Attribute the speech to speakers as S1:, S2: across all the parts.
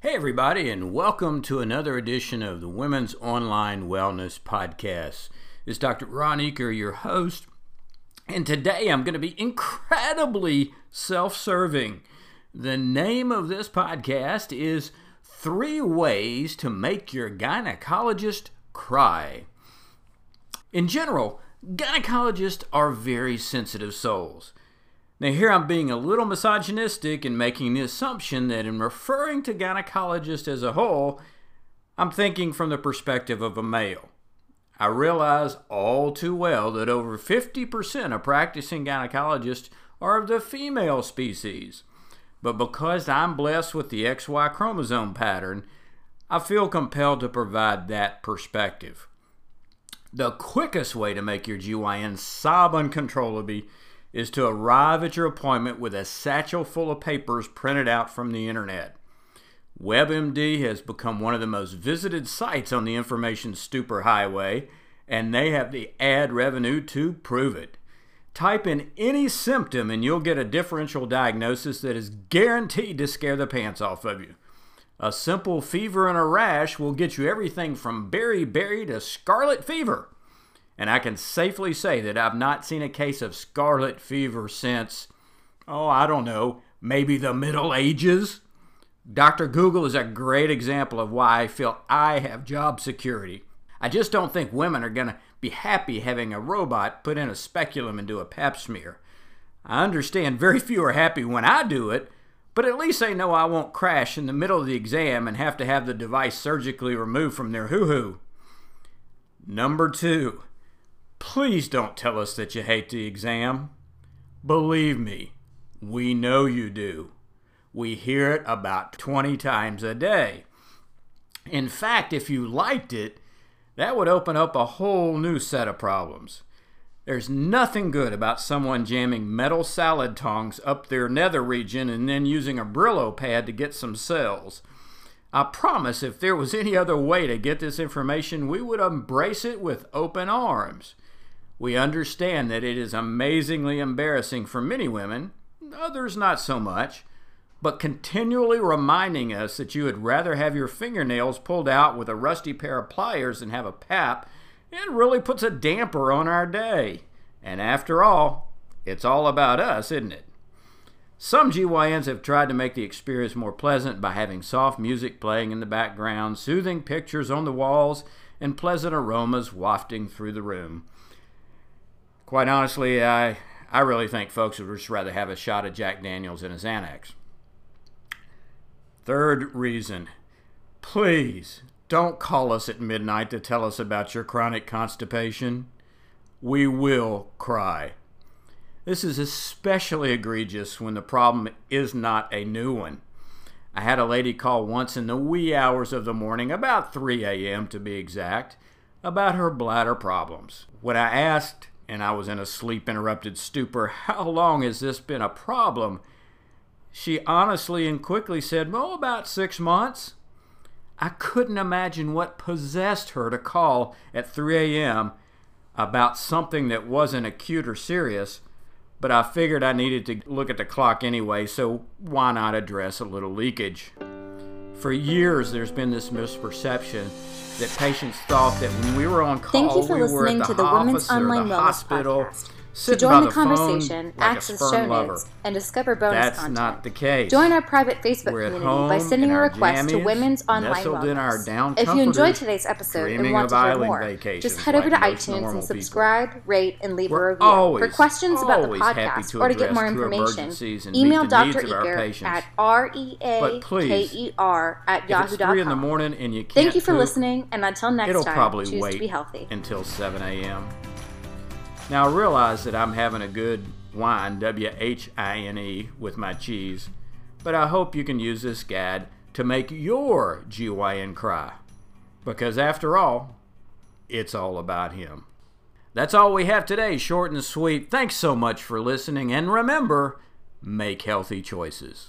S1: Hey, everybody, and welcome to another edition of the Women's Online Wellness Podcast. It's Dr. Ron Eaker, your host, and today I'm going to be incredibly self serving. The name of this podcast is Three Ways to Make Your Gynecologist Cry. In general, gynecologists are very sensitive souls. Now, here I'm being a little misogynistic and making the assumption that in referring to gynecologists as a whole, I'm thinking from the perspective of a male. I realize all too well that over 50% of practicing gynecologists are of the female species. But because I'm blessed with the XY chromosome pattern, I feel compelled to provide that perspective. The quickest way to make your GYN sob uncontrollably is to arrive at your appointment with a satchel full of papers printed out from the internet. WebMD has become one of the most visited sites on the information stupor highway, and they have the ad revenue to prove it. Type in any symptom and you'll get a differential diagnosis that is guaranteed to scare the pants off of you. A simple fever and a rash will get you everything from beriberi to scarlet fever. And I can safely say that I've not seen a case of scarlet fever since, oh, I don't know, maybe the Middle Ages. Dr. Google is a great example of why I feel I have job security. I just don't think women are going to be happy having a robot put in a speculum and do a pap smear. I understand very few are happy when I do it, but at least they know I won't crash in the middle of the exam and have to have the device surgically removed from their hoo hoo. Number two, Please don't tell us that you hate the exam. Believe me, we know you do. We hear it about 20 times a day. In fact, if you liked it, that would open up a whole new set of problems. There's nothing good about someone jamming metal salad tongs up their nether region and then using a Brillo pad to get some cells. I promise if there was any other way to get this information, we would embrace it with open arms. We understand that it is amazingly embarrassing for many women, others not so much, but continually reminding us that you would rather have your fingernails pulled out with a rusty pair of pliers than have a pap, it really puts a damper on our day. And after all, it's all about us, isn't it? Some GYNs have tried to make the experience more pleasant by having soft music playing in the background, soothing pictures on the walls, and pleasant aromas wafting through the room quite honestly, I I really think folks would just rather have a shot of Jack Daniels and a Xanax. Third reason, please don't call us at midnight to tell us about your chronic constipation. We will cry. This is especially egregious when the problem is not a new one. I had a lady call once in the wee hours of the morning, about 3 a.m. to be exact, about her bladder problems. When I asked and I was in a sleep interrupted stupor. How long has this been a problem? She honestly and quickly said, Oh, about six months. I couldn't imagine what possessed her to call at 3 a.m. about something that wasn't acute or serious, but I figured I needed to look at the clock anyway, so why not address a little leakage? For years, there's been this misperception that patients thought that when we were on call,
S2: Thank you for
S1: we
S2: listening
S1: the
S2: to the Women's Online
S1: the
S2: Wellness
S1: hospital,
S2: Podcast. To join
S1: by
S2: the conversation,
S1: like
S2: access show
S1: lover.
S2: notes, and discover bonus
S1: That's
S2: content.
S1: not the case.
S2: Join our private Facebook
S1: We're
S2: community by sending a request to Women's Online
S1: nestled in our
S2: Wellness. If you enjoyed today's episode and want to hear more, just head over to iTunes and
S1: people.
S2: subscribe, rate, and leave
S1: We're
S2: a review. For questions about the podcast or to get more information, email
S1: the
S2: Dr.
S1: of our
S2: Eaker
S1: patients.
S2: at r e a
S1: But please,
S2: e r at
S1: If three in the
S2: yahoo.com.
S1: morning and you can't
S2: Thank you for listening, and until next time,
S1: probably
S2: choose
S1: wait
S2: to be healthy.
S1: until 7 a.m. Now I realize that I'm having a good wine, W H I N E, with my cheese, but I hope you can use this guide to make your GYN cry. because after all, it's all about Him. That's all we have today, short and sweet. Thanks so much for listening, and remember make healthy choices.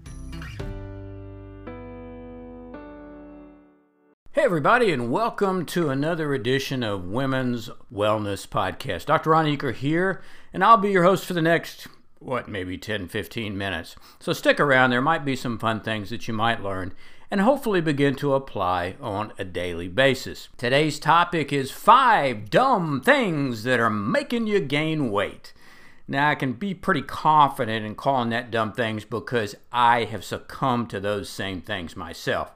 S1: Hey, everybody, and welcome to another edition of Women's Wellness Podcast. Dr. Ron Eaker here, and I'll be your host for the next what, maybe 10, 15 minutes. So stick around, there might be some fun things that you might learn and hopefully begin to apply on a daily basis. Today's topic is five dumb things that are making you gain weight. Now, I can be pretty confident in calling that dumb things because I have succumbed to those same things myself.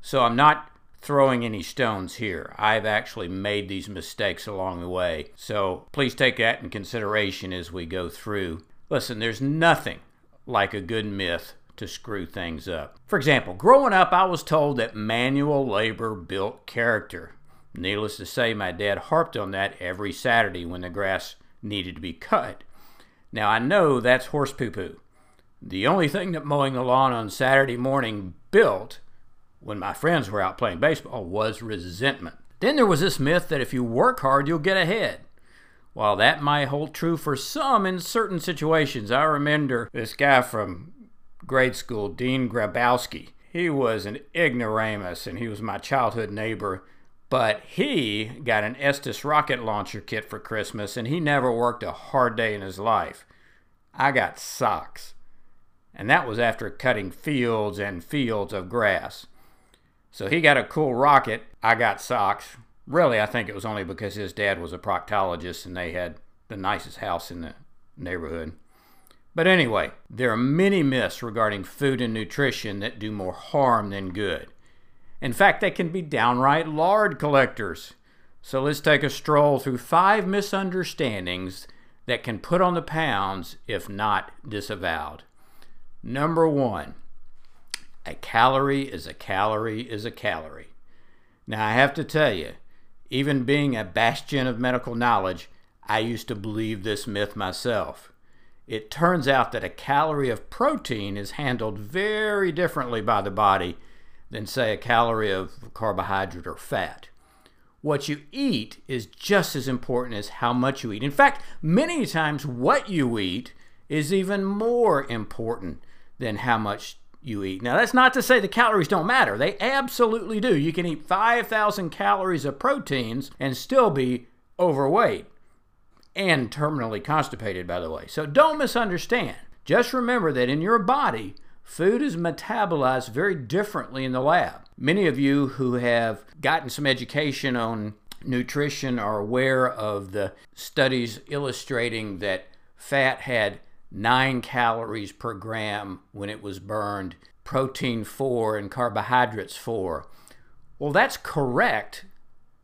S1: So I'm not throwing any stones here. I've actually made these mistakes along the way. So please take that in consideration as we go through Listen, there's nothing like a good myth to screw things up. For example, growing up, I was told that manual labor built character. Needless to say, my dad harped on that every Saturday when the grass needed to be cut. Now, I know that's horse poo poo. The only thing that mowing the lawn on Saturday morning built when my friends were out playing baseball was resentment. Then there was this myth that if you work hard, you'll get ahead. While that might hold true for some in certain situations, I remember this guy from grade school, Dean Grabowski. He was an ignoramus and he was my childhood neighbor, but he got an Estes rocket launcher kit for Christmas and he never worked a hard day in his life. I got socks. And that was after cutting fields and fields of grass. So he got a cool rocket. I got socks. Really, I think it was only because his dad was a proctologist and they had the nicest house in the neighborhood. But anyway, there are many myths regarding food and nutrition that do more harm than good. In fact, they can be downright lard collectors. So let's take a stroll through five misunderstandings that can put on the pounds if not disavowed. Number one, a calorie is a calorie is a calorie. Now, I have to tell you, even being a bastion of medical knowledge, I used to believe this myth myself. It turns out that a calorie of protein is handled very differently by the body than, say, a calorie of carbohydrate or fat. What you eat is just as important as how much you eat. In fact, many times what you eat is even more important than how much you eat. Now, that's not to say the calories don't matter. They absolutely do. You can eat 5,000 calories of proteins and still be overweight and terminally constipated, by the way. So don't misunderstand. Just remember that in your body, food is metabolized very differently in the lab. Many of you who have gotten some education on nutrition are aware of the studies illustrating that fat had 9 calories per gram when it was burned, protein 4 and carbohydrates 4. Well, that's correct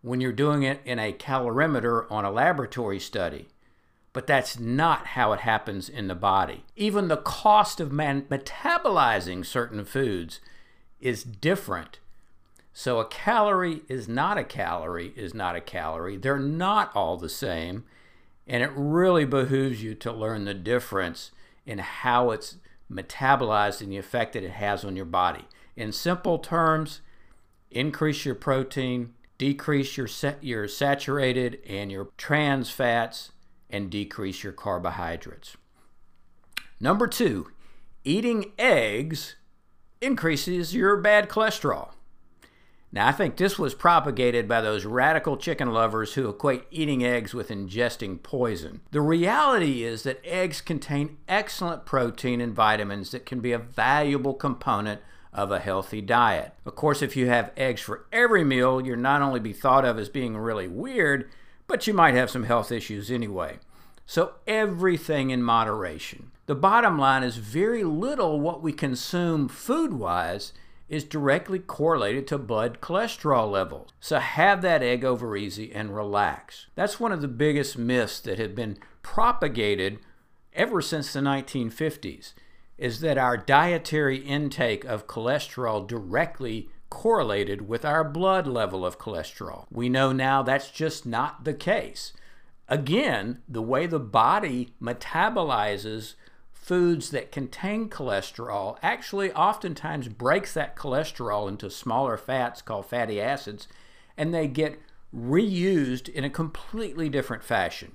S1: when you're doing it in a calorimeter on a laboratory study. But that's not how it happens in the body. Even the cost of man- metabolizing certain foods is different. So a calorie is not a calorie, is not a calorie. They're not all the same. And it really behooves you to learn the difference in how it's metabolized and the effect that it has on your body. In simple terms, increase your protein, decrease your, your saturated and your trans fats, and decrease your carbohydrates. Number two, eating eggs increases your bad cholesterol. Now, I think this was propagated by those radical chicken lovers who equate eating eggs with ingesting poison. The reality is that eggs contain excellent protein and vitamins that can be a valuable component of a healthy diet. Of course, if you have eggs for every meal, you're not only be thought of as being really weird, but you might have some health issues anyway. So everything in moderation. The bottom line is very little what we consume food wise is directly correlated to blood cholesterol levels. So have that egg over easy and relax. That's one of the biggest myths that have been propagated ever since the 1950s is that our dietary intake of cholesterol directly correlated with our blood level of cholesterol. We know now that's just not the case. Again, the way the body metabolizes foods that contain cholesterol actually oftentimes breaks that cholesterol into smaller fats called fatty acids, and they get reused in a completely different fashion.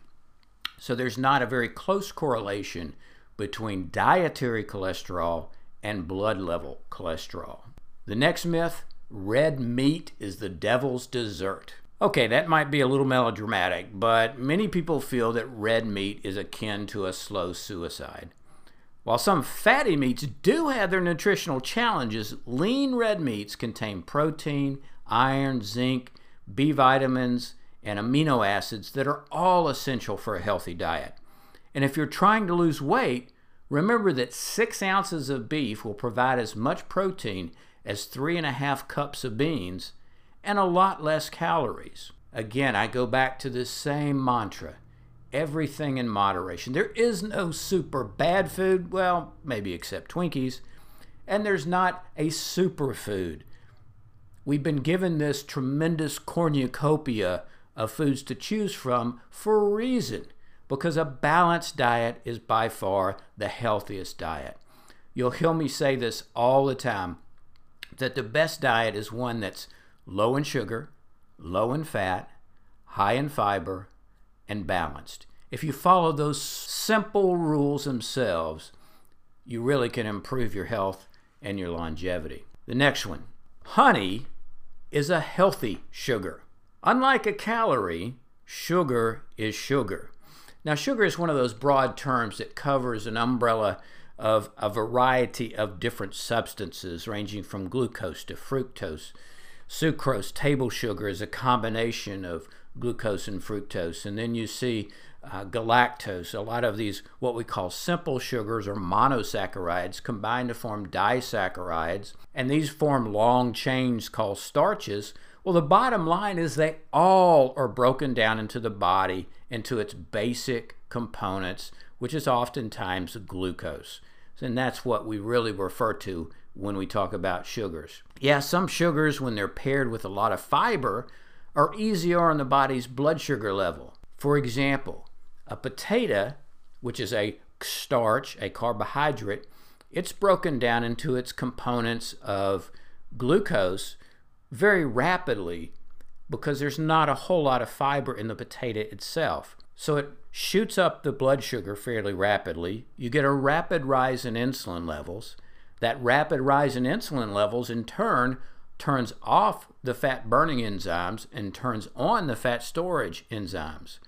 S1: So there's not a very close correlation between dietary cholesterol and blood level cholesterol. The next myth red meat is the devil's dessert. Okay, that might be a little melodramatic, but many people feel that red meat is akin to a slow suicide. While some fatty meats do have their nutritional challenges, lean red meats contain protein, iron, zinc, B vitamins, and amino acids that are all essential for a healthy diet. And if you're trying to lose weight, remember that six ounces of beef will provide as much protein as three and a half cups of beans and a lot less calories. Again, I go back to this same mantra everything in moderation. There is no super bad food, well, maybe except Twinkies, and there's not a superfood. We've been given this tremendous cornucopia of foods to choose from for a reason, because a balanced diet is by far the healthiest diet. You'll hear me say this all the time that the best diet is one that's low in sugar, low in fat, high in fiber, and balanced. If you follow those simple rules themselves, you really can improve your health and your longevity. The next one honey is a healthy sugar. Unlike a calorie, sugar is sugar. Now, sugar is one of those broad terms that covers an umbrella of a variety of different substances, ranging from glucose to fructose. Sucrose, table sugar, is a combination of glucose and fructose. And then you see uh, galactose, a lot of these, what we call simple sugars or monosaccharides, combine to form disaccharides. And these form long chains called starches. Well, the bottom line is they all are broken down into the body into its basic components, which is oftentimes glucose. And that's what we really refer to when we talk about sugars. Yeah, some sugars, when they're paired with a lot of fiber, are easier on the body's blood sugar level. For example, a potato, which is a starch, a carbohydrate, it's broken down into its components of glucose very rapidly because there's not a whole lot of fiber in the potato itself. So it shoots up the blood sugar fairly rapidly. You get a rapid rise in insulin levels. That rapid rise in insulin levels, in turn, turns off the fat burning enzymes and turns on the fat storage enzymes.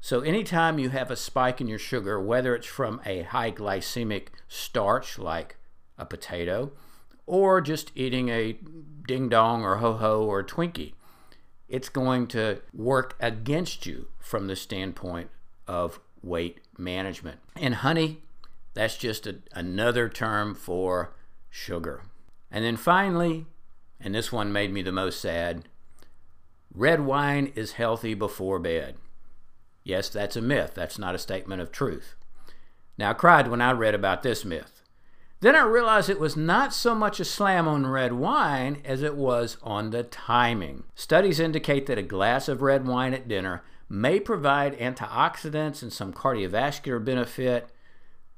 S1: So, anytime you have a spike in your sugar, whether it's from a high glycemic starch like a potato, or just eating a ding dong or ho ho or Twinkie, it's going to work against you from the standpoint of weight management. And honey, that's just a, another term for sugar. And then finally, and this one made me the most sad red wine is healthy before bed. Yes, that's a myth. That's not a statement of truth. Now, I cried when I read about this myth. Then I realized it was not so much a slam on red wine as it was on the timing. Studies indicate that a glass of red wine at dinner may provide antioxidants and some cardiovascular benefit,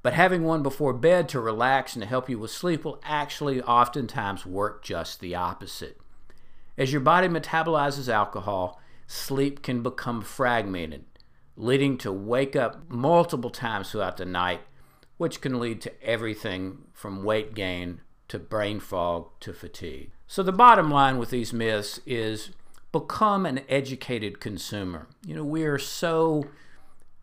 S1: but having one before bed to relax and to help you with sleep will actually oftentimes work just the opposite. As your body metabolizes alcohol, sleep can become fragmented leading to wake up multiple times throughout the night, which can lead to everything from weight gain to brain fog to fatigue. So, the bottom line with these myths is become an educated consumer. You know, we are so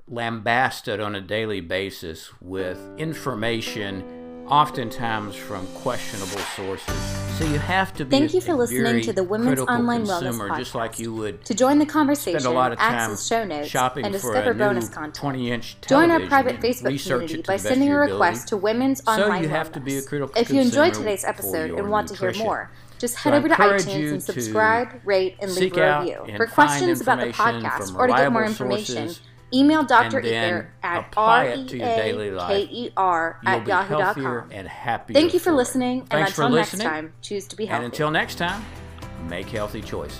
S1: lambasted on a daily basis with information oftentimes from questionable sources. So you have to be
S2: Thank
S1: a,
S2: you for listening to the Women's
S1: critical
S2: Online
S1: consumer,
S2: Wellness
S1: just like you would
S2: To join the conversation, spend
S1: a lot of time
S2: access show notes,
S1: shopping
S2: and
S1: for
S2: discover bonus content.
S1: 20-inch
S2: Join our private Facebook community by sending a request to Women's
S1: So
S2: Online
S1: you have to be a critical
S2: If you enjoyed today's episode and want to hear more, just head
S1: I
S2: over to iTunes and subscribe, rate, and leave a review. For questions about the podcast or to get more information,
S1: sources
S2: email Dr. Eaker at
S1: apply
S2: R
S1: it to your daily
S2: A
S1: life.
S2: K R
S1: You'll
S2: at yahoo.com.
S1: and happier.
S2: Thank you for listening, and
S1: Thanks for
S2: until next
S1: listening.
S2: time, choose to be healthy.
S1: And until next time, make healthy choices.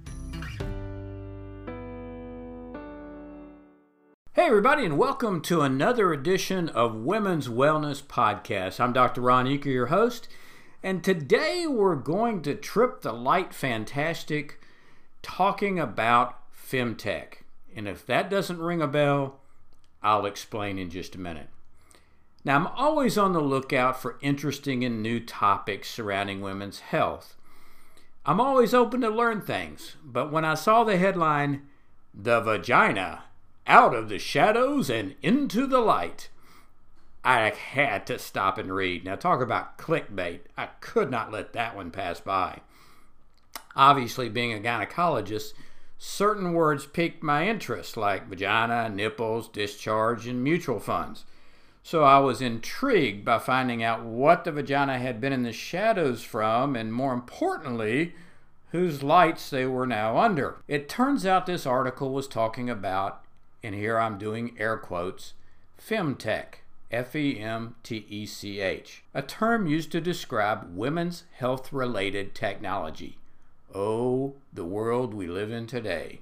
S1: Hey, everybody, and welcome to another edition of Women's Wellness Podcast. I'm Dr. Ron Eaker, your host, and today we're going to trip the light fantastic talking about femtech. And if that doesn't ring a bell, I'll explain in just a minute. Now, I'm always on the lookout for interesting and new topics surrounding women's health. I'm always open to learn things, but when I saw the headline, The Vagina out of the shadows and into the light. I had to stop and read. Now, talk about clickbait. I could not let that one pass by. Obviously, being a gynecologist, certain words piqued my interest, like vagina, nipples, discharge, and mutual funds. So I was intrigued by finding out what the vagina had been in the shadows from, and more importantly, whose lights they were now under. It turns out this article was talking about and here I'm doing air quotes, femtech, F E M T E C H, a term used to describe women's health related technology. Oh, the world we live in today.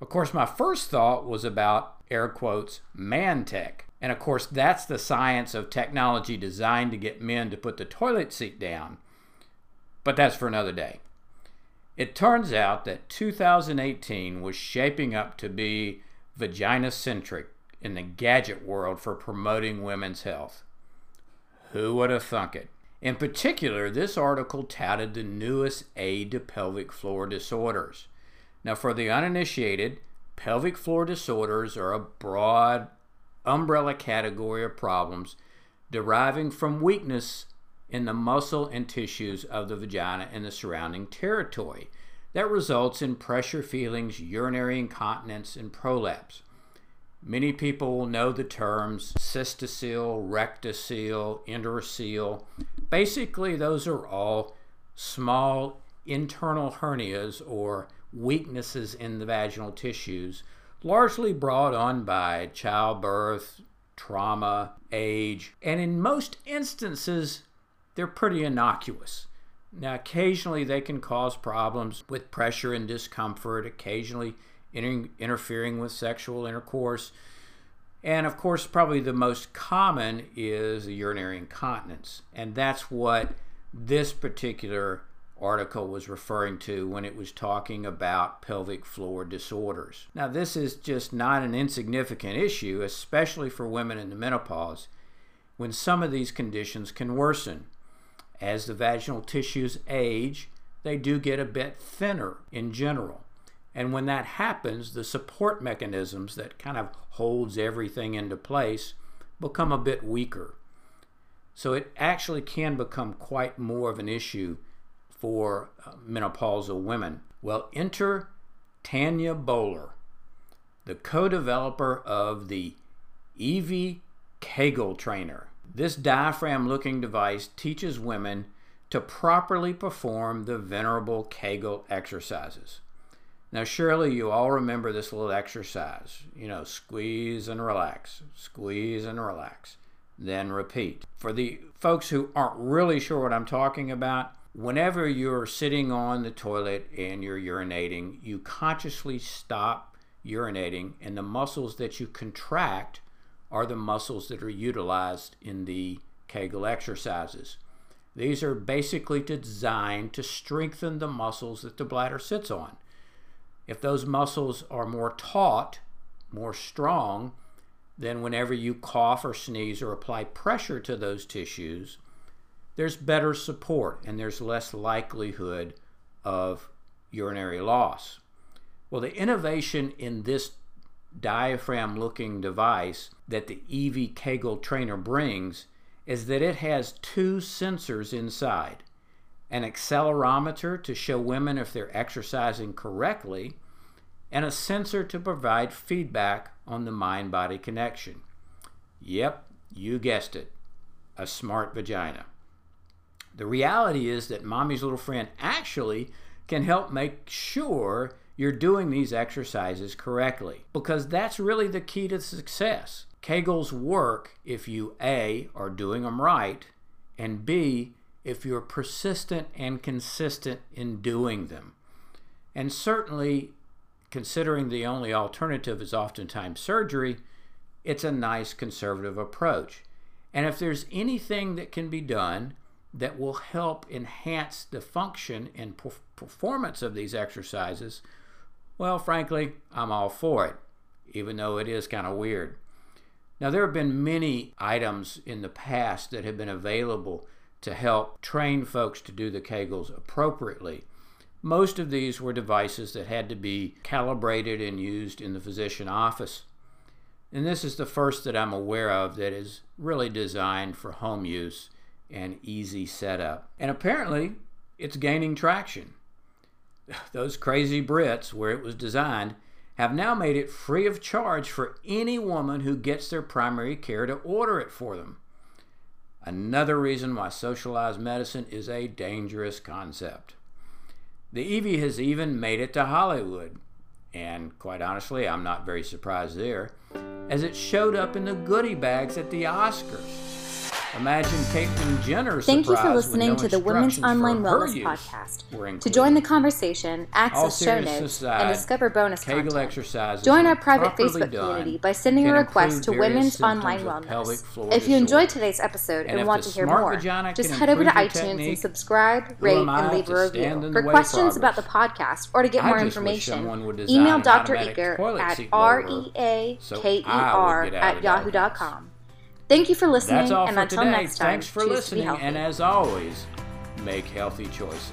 S1: Of course, my first thought was about air quotes, man tech. And of course, that's the science of technology designed to get men to put the toilet seat down. But that's for another day. It turns out that 2018 was shaping up to be vagina centric in the gadget world for promoting women's health. Who would have thunk it? In particular, this article touted the newest aid to pelvic floor disorders. Now, for the uninitiated, pelvic floor disorders are a broad umbrella category of problems deriving from weakness in the muscle and tissues of the vagina and the surrounding territory that results in pressure feelings, urinary incontinence, and prolapse. Many people will know the terms cystocele, rectocele, enterocele. Basically, those are all small internal hernias or weaknesses in the vaginal tissues, largely brought on by childbirth, trauma, age, and in most instances, they're pretty innocuous. Now, occasionally they can cause problems with pressure and discomfort, occasionally inter- interfering with sexual intercourse. And of course, probably the most common is urinary incontinence. And that's what this particular article was referring to when it was talking about pelvic floor disorders. Now, this is just not an insignificant issue, especially for women in the menopause, when some of these conditions can worsen. As the vaginal tissues age, they do get a bit thinner in general. And when that happens, the support mechanisms that kind of holds everything into place become a bit weaker. So it actually can become quite more of an issue for uh, menopausal women. Well, enter Tania Boler, the co-developer of the Elvie Kegel Trainer. This diaphragm looking device teaches women to properly perform the venerable Kegel exercises. Now, surely you all remember this little exercise. You know, squeeze and relax, squeeze and relax, then repeat. For the folks who aren't really sure what I'm talking about, whenever you're sitting on the toilet and you're urinating, you consciously stop urinating, and the muscles that you contract are the muscles that are utilized in the Kegel exercises. These are basically designed to strengthen the muscles that the bladder sits on. If those muscles are more taut, more strong, then whenever you cough or sneeze or apply pressure to those tissues, there's better support and there's less likelihood of urinary loss. Well, the innovation in this diaphragm looking device that the Elvie Kegel trainer brings is that it has two sensors inside an accelerometer to show women if they're exercising correctly, and a sensor to provide feedback on the mind body connection. Yep, you guessed it a smart vagina. The reality is that mommy's little friend actually can help make sure you're doing these exercises correctly because that's really the key to success. Kegels work if you A, are doing them right, and B, if you're persistent and consistent in doing them. And certainly, considering the only alternative is oftentimes surgery, it's a nice conservative approach. And if there's anything that can be done that will help enhance the function and performance of these exercises, well, frankly, I'm all for it, even though it is kind of weird. Now, there have been many items in the past that have been available to help train folks to do the Kegels appropriately. Most of these were devices that had to be calibrated and used in the physician office. And this is the first that I'm aware of that is really designed for home use and easy setup. And apparently, it's gaining traction. Those crazy Brits, where it was designed, have now made it free of charge for any woman who gets their primary care to order it for them. Another reason why socialized medicine is a dangerous concept. The Elvie has even made it to Hollywood, and quite honestly, I'm not very surprised there, as it showed up in the goodie bags at the Oscars. Imagine Caitlyn Jenner.
S2: Thank you for listening no to the Women's Online Wellness Podcast. To join the conversation, access show notes, aside, and discover bonus Kegel content, join our private Facebook community by sending a request to Women's Online Wellness. If you enjoyed today's episode and, and want to hear more, just head over to iTunes and subscribe, rate, and leave a review. For questions about the podcast or to get more information, email Dr. Eaker at r e a k e r at yahoo.com. Thank you for listening.
S1: That's all
S2: and
S1: for
S2: until
S1: today.
S2: next time,
S1: Thanks for listening. And as always, make healthy choices.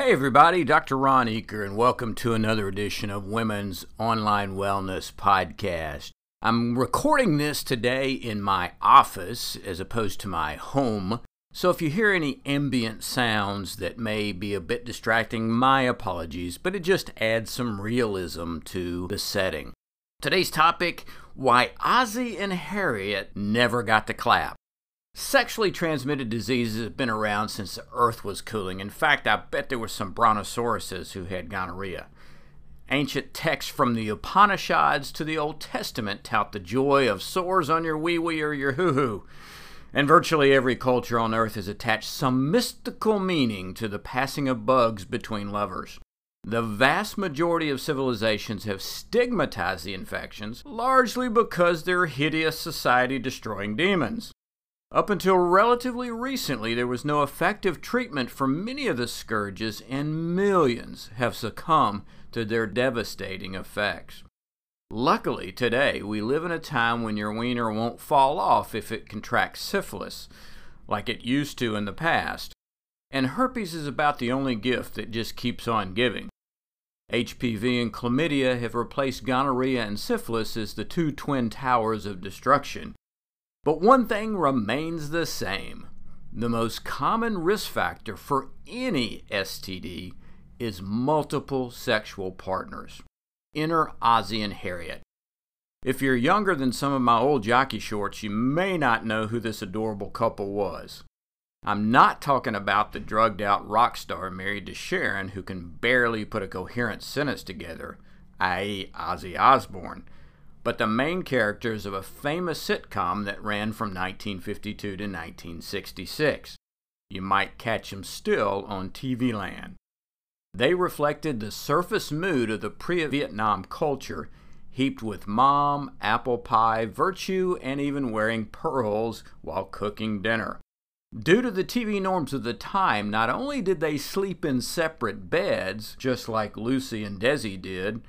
S1: Hey everybody, Dr. Ron Eaker, and welcome to another edition of Women's Online Wellness Podcast. I'm recording this today in my office as opposed to my home, so if you hear any ambient sounds that may be a bit distracting, my apologies, but it just adds some realism to the setting. Today's topic why Ozzy and Harriet never got to clap. Sexually transmitted diseases have been around since the earth was cooling. In fact, I bet there were some brontosauruses who had gonorrhea. Ancient texts from the Upanishads to the Old Testament tout the joy of sores on your wee wee or your hoo hoo. And virtually every culture on earth has attached some mystical meaning to the passing of bugs between lovers. The vast majority of civilizations have stigmatized the infections, largely because they're hideous society destroying demons. Up until relatively recently, there was no effective treatment for many of the scourges, and millions have succumbed to their devastating effects. Luckily, today, we live in a time when your wiener won't fall off if it contracts syphilis, like it used to in the past. And herpes is about the only gift that just keeps on giving. HPV and chlamydia have replaced gonorrhea and syphilis as the two twin towers of destruction. But one thing remains the same. The most common risk factor for any STD is multiple sexual partners. Enter Ozzy and Harriet. If you're younger than some of my old jockey shorts, you may not know who this adorable couple was. I'm not talking about the drugged out rock star married to Sharon who can barely put a coherent sentence together, i.e., Ozzy Osbourne but the main characters of a famous sitcom that ran from 1952 to 1966. You might catch them still on TV land. They reflected the surface mood of the pre Vietnam culture, heaped with mom, apple pie, virtue, and even wearing pearls while cooking dinner. Due to the TV norms of the time, not only did they sleep in separate beds, just like Lucy and Desi did,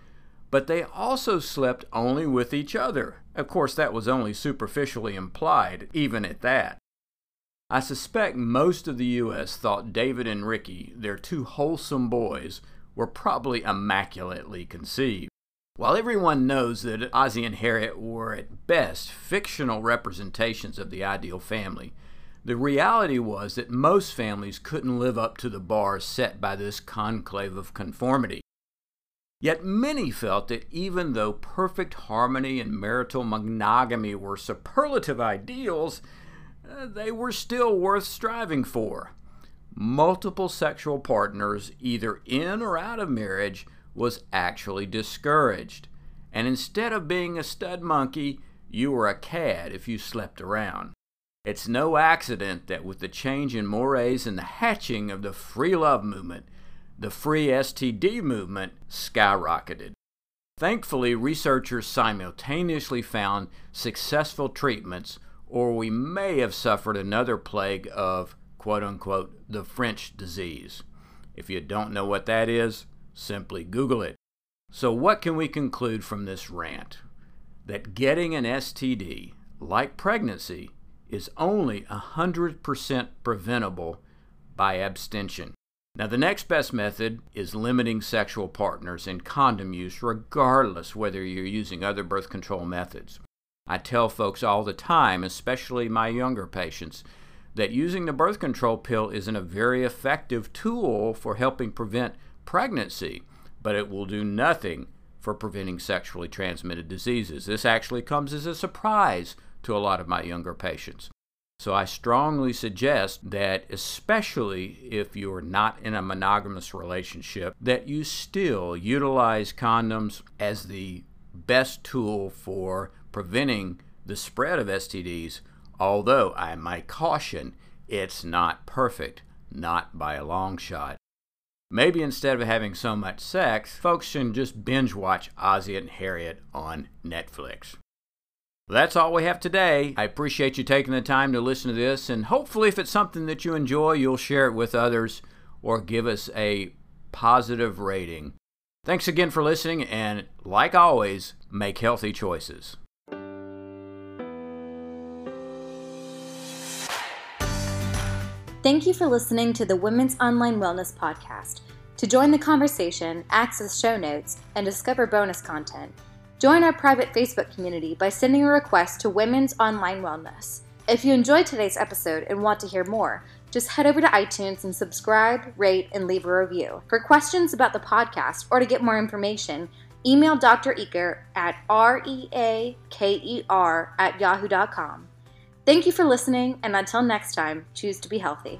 S1: but they also slept only with each other. Of course, that was only superficially implied, even at that. I suspect most of the U.S. thought David and Ricky, their two wholesome boys, were probably immaculately conceived. While everyone knows that Ozzy and Harriet were at best fictional representations of the ideal family, the reality was that most families couldn't live up to the bar set by this conclave of conformity. Yet many felt that even though perfect harmony and marital monogamy were superlative ideals, uh, they were still worth striving for. Multiple sexual partners, either in or out of marriage, was actually discouraged. And instead of being a stud monkey, you were a cad if you slept around. It's no accident that with the change in mores and the hatching of the free love movement, the free STD movement skyrocketed. Thankfully, researchers simultaneously found successful treatments, or we may have suffered another plague of quote unquote the French disease. If you don't know what that is, simply Google it. So, what can we conclude from this rant? That getting an STD, like pregnancy, is only 100% preventable by abstention. Now, the next best method is limiting sexual partners and condom use, regardless whether you're using other birth control methods. I tell folks all the time, especially my younger patients, that using the birth control pill isn't a very effective tool for helping prevent pregnancy, but it will do nothing for preventing sexually transmitted diseases. This actually comes as a surprise to a lot of my younger patients. So I strongly suggest that, especially if you're not in a monogamous relationship, that you still utilize condoms as the best tool for preventing the spread of STDs, although I might caution it's not perfect, not by a long shot. Maybe instead of having so much sex, folks should just binge watch Ozzy and Harriet on Netflix. That's all we have today. I appreciate you taking the time to listen to this, and hopefully, if it's something that you enjoy, you'll share it with others or give us a positive rating. Thanks again for listening, and like always, make healthy choices.
S2: Thank you for listening to the Women's Online Wellness Podcast. To join the conversation, access show notes, and discover bonus content, Join our private Facebook community by sending a request to Women's Online Wellness. If you enjoyed today's episode and want to hear more, just head over to iTunes and subscribe, rate, and leave a review. For questions about the podcast or to get more information, email Dr. Eaker at R-E-A-K-E-R at yahoo.com. Thank you for listening, and until next time, choose to be healthy.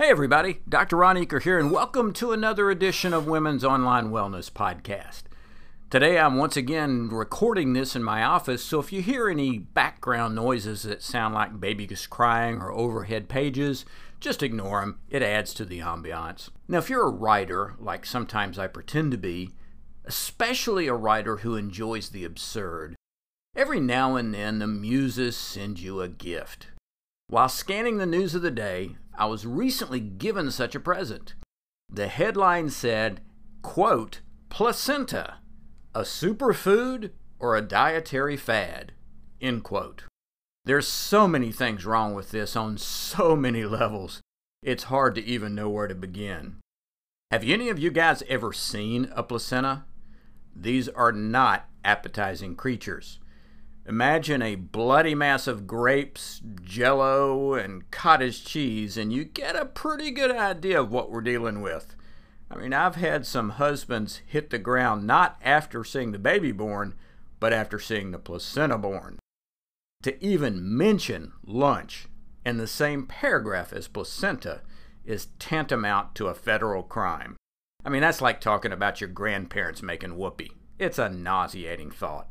S1: Hey, everybody, Dr. Ron Eaker here, and welcome to another edition of Women's Online Wellness Podcast. Today, I'm once again recording this in my office, so if you hear any background noises that sound like babies crying or overhead pages, just ignore them. It adds to the ambiance. Now, if you're a writer, like sometimes I pretend to be, especially a writer who enjoys the absurd, every now and then the muses send you a gift. While scanning the news of the day, I was recently given such a present. The headline said, quote, placenta, a superfood or a dietary fad, end quote. There's so many things wrong with this on so many levels, it's hard to even know where to begin. Have any of you guys ever seen a placenta? These are not appetizing creatures. Imagine a bloody mass of grapes, jello, and cottage cheese, and you get a pretty good idea of what we're dealing with. I mean, I've had some husbands hit the ground not after seeing the baby born, but after seeing the placenta born. To even mention lunch in the same paragraph as placenta is tantamount to a federal crime. I mean, that's like talking about your grandparents making whoopee. It's a nauseating thought.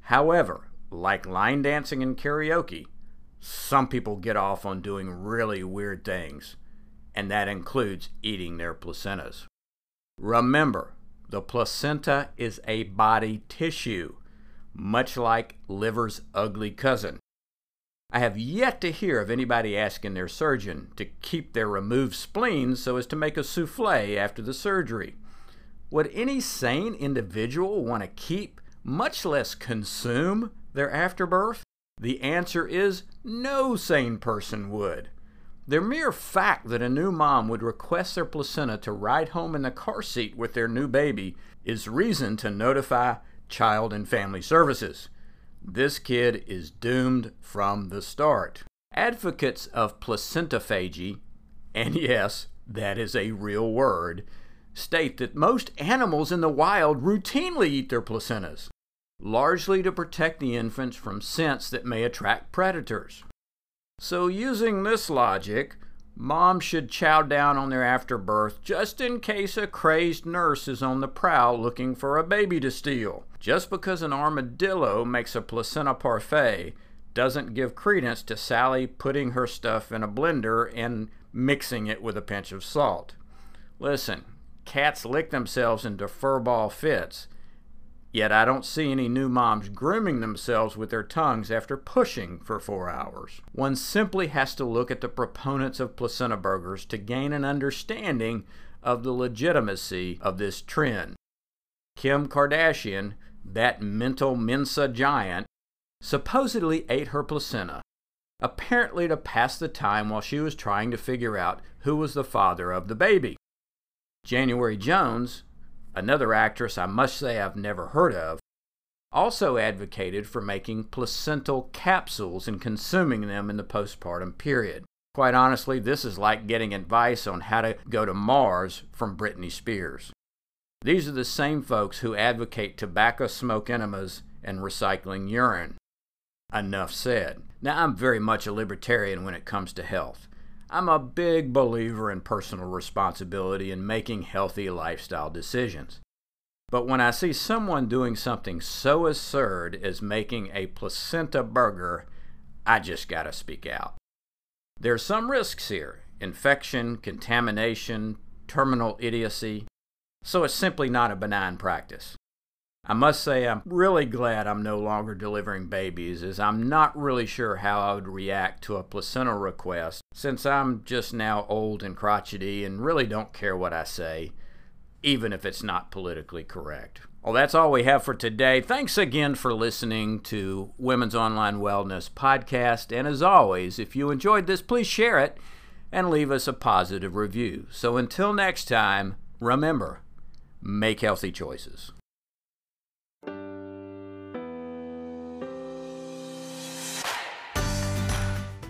S1: However, like line dancing and karaoke, some people get off on doing really weird things, and that includes eating their placentas. Remember, the placenta is a body tissue, much like liver's ugly cousin. I have yet to hear of anybody asking their surgeon to keep their removed spleen so as to make a souffle after the surgery. Would any sane individual want to keep, much less consume, their afterbirth? The answer is no sane person would. The mere fact that a new mom would request their placenta to ride home in the car seat with their new baby is reason to notify Child and Family Services. This kid is doomed from the start. Advocates of placentophagy, and yes, that is a real word, state that most animals in the wild routinely eat their placentas largely to protect the infants from scents that may attract predators. So, using this logic, moms should chow down on their afterbirth just in case a crazed nurse is on the prowl looking for a baby to steal. Just because an armadillo makes a placenta parfait doesn't give credence to Sally putting her stuff in a blender and mixing it with a pinch of salt. Listen, cats lick themselves into furball fits Yet I don't see any new moms grooming themselves with their tongues after pushing for four hours. One simply has to look at the proponents of placenta burgers to gain an understanding of the legitimacy of this trend. Kim Kardashian, that mental Mensa giant, supposedly ate her placenta, apparently to pass the time while she was trying to figure out who was the father of the baby. January Jones, another actress I must say I've never heard of, also advocated for making placental capsules and consuming them in the postpartum period. Quite honestly, this is like getting advice on how to go to Mars from Britney Spears. These are the same folks who advocate tobacco smoke enemas and recycling urine. Enough said. Now, I'm very much a libertarian when it comes to health. I'm a big believer in personal responsibility and making healthy lifestyle decisions. But when I see someone doing something so absurd as making a placenta burger, I just gotta speak out. There's some risks here infection, contamination, terminal idiocy, so it's simply not a benign practice. I must say, I'm really glad I'm no longer delivering babies, as I'm not really sure how I would react to a placenta request, since I'm just now old and crotchety and really don't care what I say, even if it's not politically correct. Well, that's all we have for today. Thanks again for listening to Women's Online Wellness Podcast. And as always, if you enjoyed this, please share it. and leave us a positive review. So until next time, remember make healthy choices.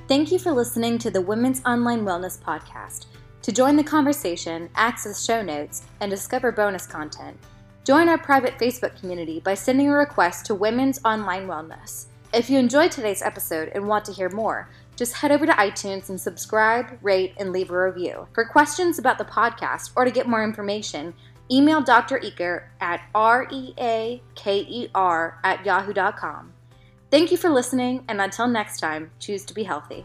S2: Thank you for listening to the Women's Online Wellness Podcast. To join the conversation, access show notes, and discover bonus content, join our private Facebook community by sending a request to Women's Online Wellness. If you enjoyed today's episode and want to hear more, just head over to iTunes and subscribe, rate, and leave a review. For questions about the podcast or to get more information, email Dr. Eaker at r-e-a-k-e-r at yahoo.com. Thank you for listening, and until next time, choose to be healthy.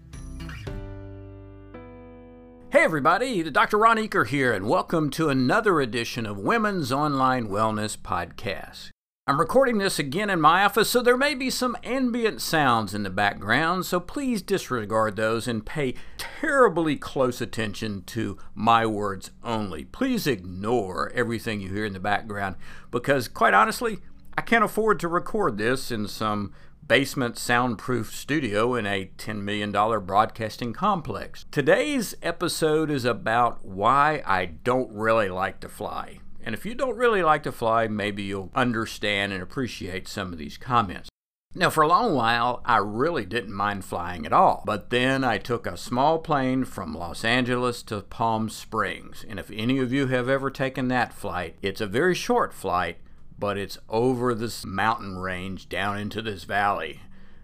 S1: Hey everybody, Dr. Ron Eaker here, and welcome to another edition of Women's Online Wellness Podcast. I'm recording this again in my office, so there may be some ambient sounds in the background, so please disregard those and pay terribly close attention to my words only. Please ignore everything you hear in the background, because quite honestly, I can't afford to record this in some basement soundproof studio in a $10 million broadcasting complex. Today's episode is about why I don't really like to fly. And if you don't really like to fly, maybe you'll understand and appreciate some of these comments. Now, for a long while, I really didn't mind flying at all. But then I took a small plane from Los Angeles to Palm Springs. And if any of you have ever taken that flight, it's a very short flight, but it's over this mountain range down into this valley.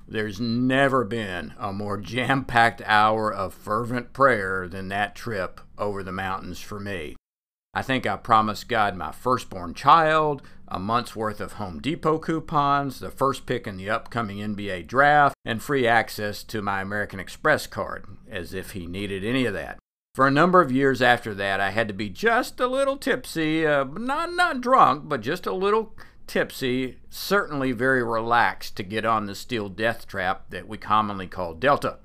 S1: There's never been a more jam packed hour of fervent prayer than that trip over the mountains for me. I think I promised God my firstborn child, a month's worth of Home Depot coupons, the first pick in the upcoming NBA draft, and free access to my American Express card, as if he needed any of that. For a number of years after that, I had to be just a little tipsy, uh, not not drunk, but just a little tipsy, certainly very relaxed to get on the steel death trap that we commonly call Delta.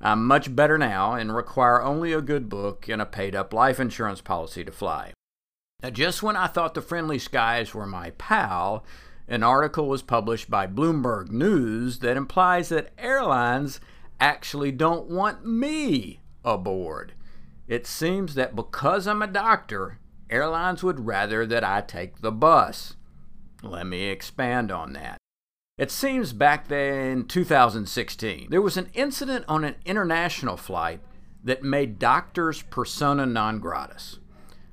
S1: I'm much better now and require only a good book and a paid up life insurance policy to fly. Now, just when I thought the friendly skies were my pal, an article was published by Bloomberg News that implies that airlines actually don't want me aboard. It seems that because I'm a doctor, airlines would rather that I take the bus. Let me expand on that. It seems back then in 2016, there was an incident on an international flight that made doctors persona non gratis.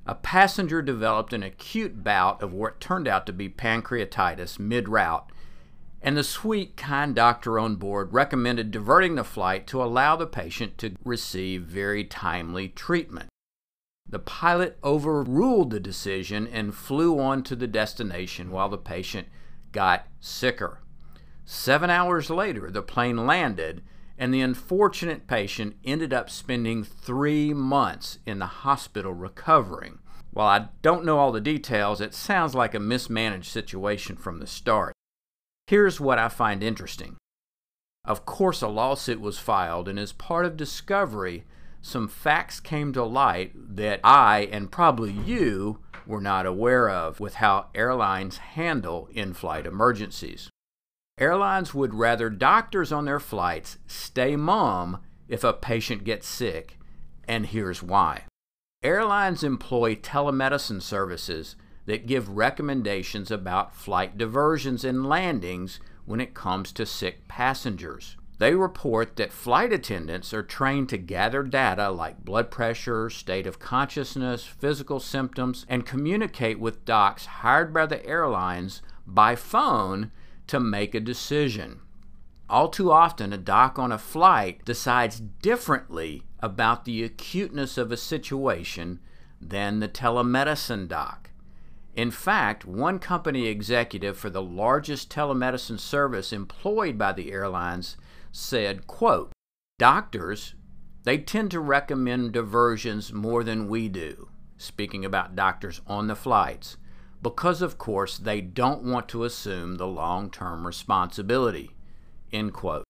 S1: A passenger developed an acute bout of what turned out to be pancreatitis mid route and the sweet, kind doctor on board recommended diverting the flight to allow the patient to receive very timely treatment. The pilot overruled the decision and flew on to the destination while the patient got sicker. Seven hours later, the plane landed, and the unfortunate patient ended up spending three months in the hospital recovering. While I don't know all the details, it sounds like a mismanaged situation from the start. Here's what I find interesting. Of course, a lawsuit was filed, and as part of discovery, some facts came to light that I and probably you were not aware of with how airlines handle in flight emergencies. Airlines would rather doctors on their flights stay mum if a patient gets sick, and here's why. Airlines employ telemedicine services that give recommendations about flight diversions and landings when it comes to sick passengers. They report that flight attendants are trained to gather data like blood pressure, state of consciousness, physical symptoms, and communicate with docs hired by the airlines by phone to make a decision. All too often, a doc on a flight decides differently about the acuteness of a situation than the telemedicine doc. In fact, one company executive for the largest telemedicine service employed by the airlines said, quote, Doctors, they tend to recommend diversions more than we do, speaking about doctors on the flights, because of course they don't want to assume the long-term responsibility. End quote.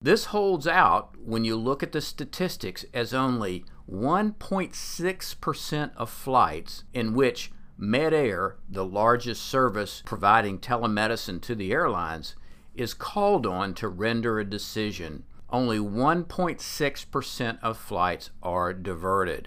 S1: This holds out when you look at the statistics as only 1.6% of flights in which MedAire, the largest service providing telemedicine to the airlines, is called on to render a decision. Only 1.6% of flights are diverted.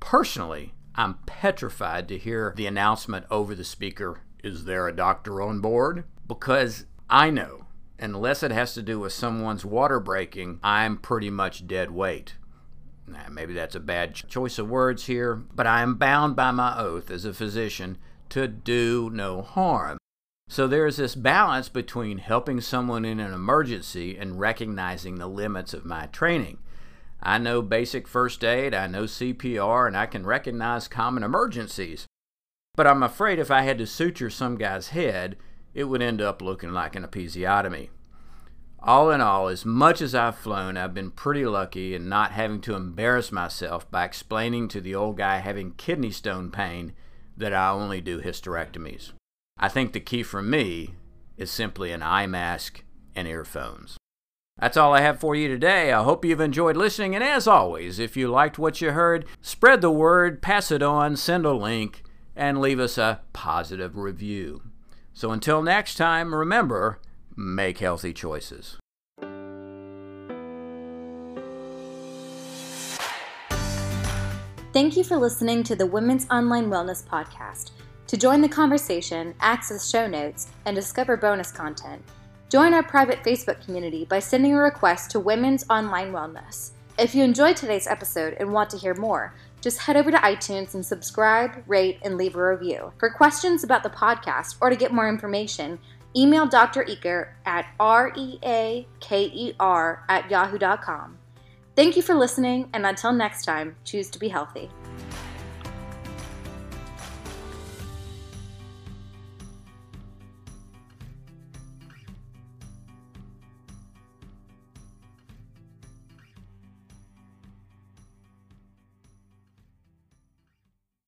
S1: Personally, I'm petrified to hear the announcement over the speaker Is there a doctor on board? Because I know unless it has to do with someone's water breaking, I'm pretty much dead weight. Maybe that's a bad choice of words here, but I am bound by my oath as a physician to do no harm. So there's this balance between helping someone in an emergency and recognizing the limits of my training. I know basic first aid, I know CPR, and I can recognize common emergencies. But I'm afraid if I had to suture some guy's head, it would end up looking like an episiotomy. All in all, as much as I've flown, I've been pretty lucky in not having to embarrass myself by explaining to the old guy having kidney stone pain that I only do hysterectomies. I think the key for me is simply an eye mask and earphones. That's all I have for you today. I hope you've enjoyed listening, and as always, if you liked what you heard, spread the word, pass it on, send a link, and leave us a positive review. So until next time, remember make healthy choices.
S2: Thank you for listening to the Women's Online Wellness Podcast. To join the conversation, access show notes, and discover bonus content, join our private Facebook community by sending a request to Women's Online Wellness. If you enjoyed today's episode and want to hear more, just head over to iTunes and subscribe, rate, and leave a review. For questions about the podcast or to get more information, email Dr. Eaker at R-E-A-K-E-R at yahoo.com. Thank you for listening, and until next time, choose to be healthy.